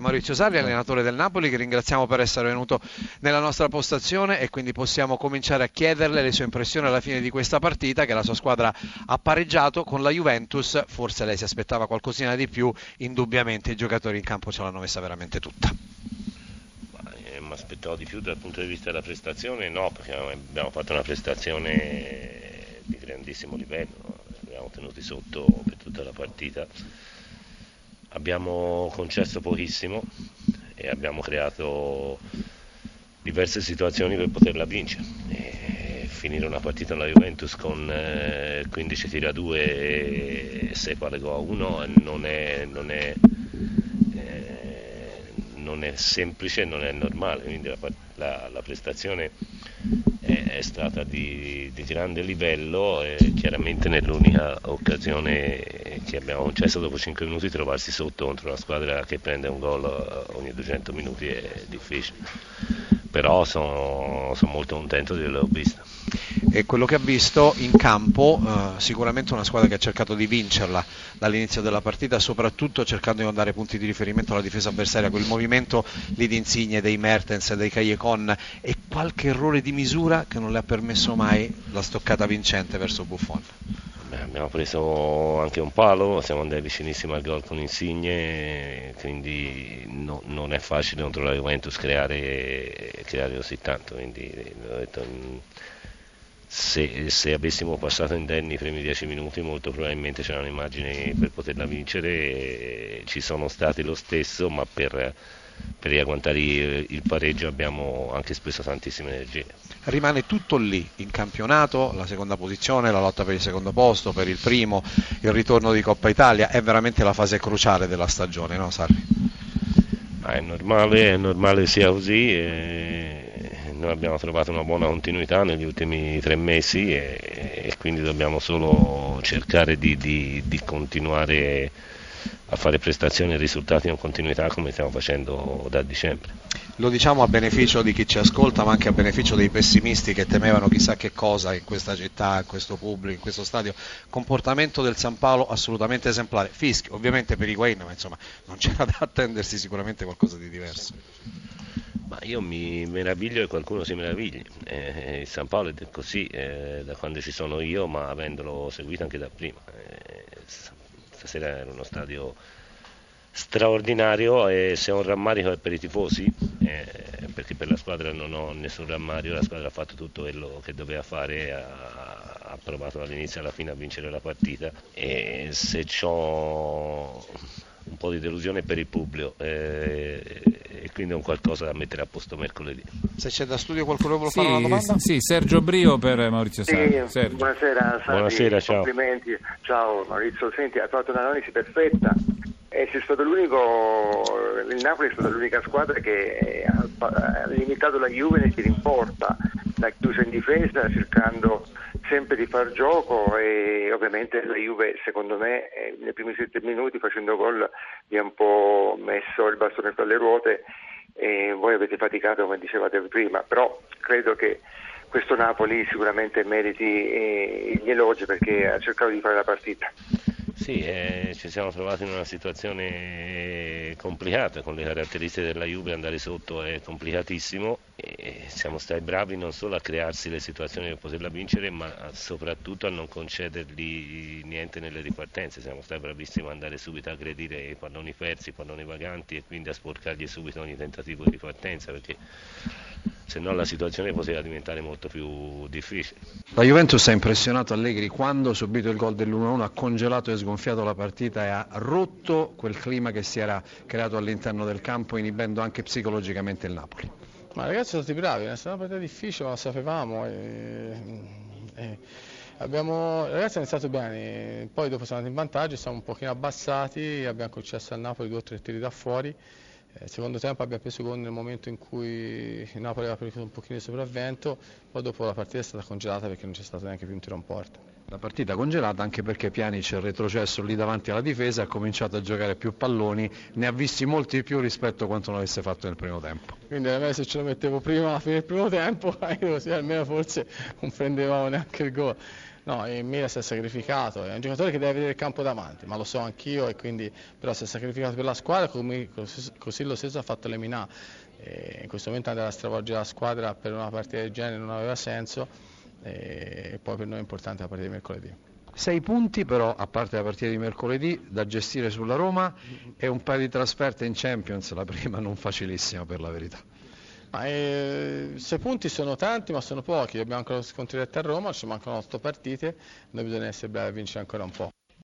Maurizio Sarri, allenatore del Napoli, che ringraziamo per essere venuto nella nostra postazione e quindi possiamo cominciare a chiederle le sue impressioni alla fine di questa partita che la sua squadra ha pareggiato. Con la Juventus, forse lei si aspettava qualcosina di più, indubbiamente i giocatori in campo ce l'hanno messa veramente tutta. Eh, mi aspettavo di più dal punto di vista della prestazione, no, perché abbiamo fatto una prestazione di grandissimo livello, abbiamo tenuti sotto per tutta la partita abbiamo concesso pochissimo e abbiamo creato diverse situazioni per poterla vincere. E finire una partita alla Juventus con eh, 15 tiri a 2 e 6 palle a 1 non è, non, è, eh, non è, semplice, non è normale, quindi la, la, la prestazione è stata di, di grande livello e chiaramente nell'unica occasione che abbiamo concesso dopo 5 minuti trovarsi sotto contro una squadra che prende un gol ogni 200 minuti è difficile. Però sono, sono molto contento di averlo visto e quello che ha visto in campo eh, sicuramente una squadra che ha cercato di vincerla dall'inizio della partita soprattutto cercando di dare punti di riferimento alla difesa avversaria quel movimento lì di Insigne, dei Mertens, dei Callecon e qualche errore di misura che non le ha permesso mai la stoccata vincente verso Buffon Beh, abbiamo preso anche un palo, siamo andati vicinissimi al gol con Insigne, quindi no, non è facile contro la Juventus creare, creare così tanto. Quindi, detto, se, se, avessimo passato indenni i primi dieci minuti molto probabilmente c'erano immagini per poterla vincere, ci sono stati lo stesso, ma per, per riagguantare il, il pareggio abbiamo anche speso tantissime energie. Rimane tutto lì in campionato, la seconda posizione, la lotta per il secondo posto, per il primo, il ritorno di Coppa Italia, è veramente la fase cruciale della stagione, no Sarri? Ma è normale, è normale sia così. E noi abbiamo trovato una buona continuità negli ultimi tre mesi e, e quindi dobbiamo solo cercare di, di, di, continuare a fare prestazioni e risultati in continuità come stiamo facendo da dicembre. Lo diciamo a beneficio di chi ci ascolta, ma anche a beneficio dei pessimisti che temevano chissà che cosa in questa città, in questo pubblico, in questo stadio. Comportamento del San Paolo assolutamente esemplare. Fischio, ovviamente per i Wayne, ma insomma non c'era da attendersi sicuramente qualcosa di diverso. Io mi meraviglio che qualcuno si meravigli. Eh, il San Paolo è così eh, da quando ci sono io, ma avendolo seguito anche da prima. Eh, stasera era uno stadio straordinario e se un rammarico è per i tifosi, eh, perché per la squadra non ho nessun rammarico, la squadra ha fatto tutto quello che doveva fare, ha, ha provato dall'inizio alla fine a vincere la partita e se un po' di delusione per il pubblico eh, e quindi è un qualcosa da mettere a posto mercoledì. Se c'è da studio qualcuno vuole sì, fare una domanda? Sì, Sergio Brio per Maurizio Sarri. Sì, buonasera, Sarri, buonasera ciao. complimenti. Ciao Maurizio, senti, hai fatto un'analisi perfetta. E sei stato l'unico, il Napoli è stata l'unica squadra che ha limitato la Juve nei tiri in porta, l'ha chiusa in difesa cercando sempre di far gioco e ovviamente la Juve secondo me eh, nei primi sette minuti facendo gol vi ha un po' messo il bastone fra le ruote e voi avete faticato come dicevate prima, però credo che questo Napoli sicuramente meriti eh, gli elogi perché ha cercato di fare la partita. Sì, eh, ci siamo trovati in una situazione complicata, con le caratteristiche della Juve andare sotto è complicatissimo e siamo stati bravi non solo a crearsi le situazioni per poterla vincere, ma soprattutto a non concedergli niente nelle ripartenze. Siamo stati bravissimi ad andare subito a aggredire i palloni persi, i palloni vaganti e quindi a sporcargli subito ogni tentativo di ripartenza perché se no la situazione poteva diventare molto più difficile. La Juventus ha impressionato Allegri quando, subito il gol dell'1-1, ha congelato e sgonfiato la partita e ha rotto quel clima che si era creato all'interno del campo, inibendo anche psicologicamente il Napoli. Ma ragazzi sono stati bravi, è stata una partita difficile, ma lo sapevamo. E, e abbiamo, ragazzi hanno iniziato bene, poi dopo siamo andati in vantaggio, siamo un pochino abbassati, abbiamo concesso al Napoli due o tre tiri da fuori il eh, secondo tempo abbiamo preso gol nel momento in cui il Napoli aveva preso un pochino di sopravvento, poi dopo la partita è stata congelata perché non c'è stato neanche più un tiro in porta. La partita congelata anche perché Pjanic è retrocesso lì davanti alla difesa, ha cominciato a giocare più palloni, ne ha visti molti più rispetto a quanto non avesse fatto nel primo tempo. Quindi a me se ce lo mettevo prima alla fine del primo tempo, così almeno forse non prendevamo neanche il gol. No, il Milan si è sacrificato, è un giocatore che deve vedere il campo davanti, ma lo so anch'io e quindi però si è sacrificato per la squadra così lo stesso ha fatto Lemina. E in questo momento andare a stravolgere la squadra per una partita del genere non aveva senso e poi per noi è importante la partita di mercoledì. Sei punti però, a parte la partita di mercoledì, da gestire sulla Roma e un paio di trasferte in Champions, la prima non facilissima per la verità. Ma, eh, sei punti sono tanti ma sono pochi, abbiamo ancora scontri a Roma, ci mancano otto partite, noi bisogna essere bravi a vincere ancora un po'.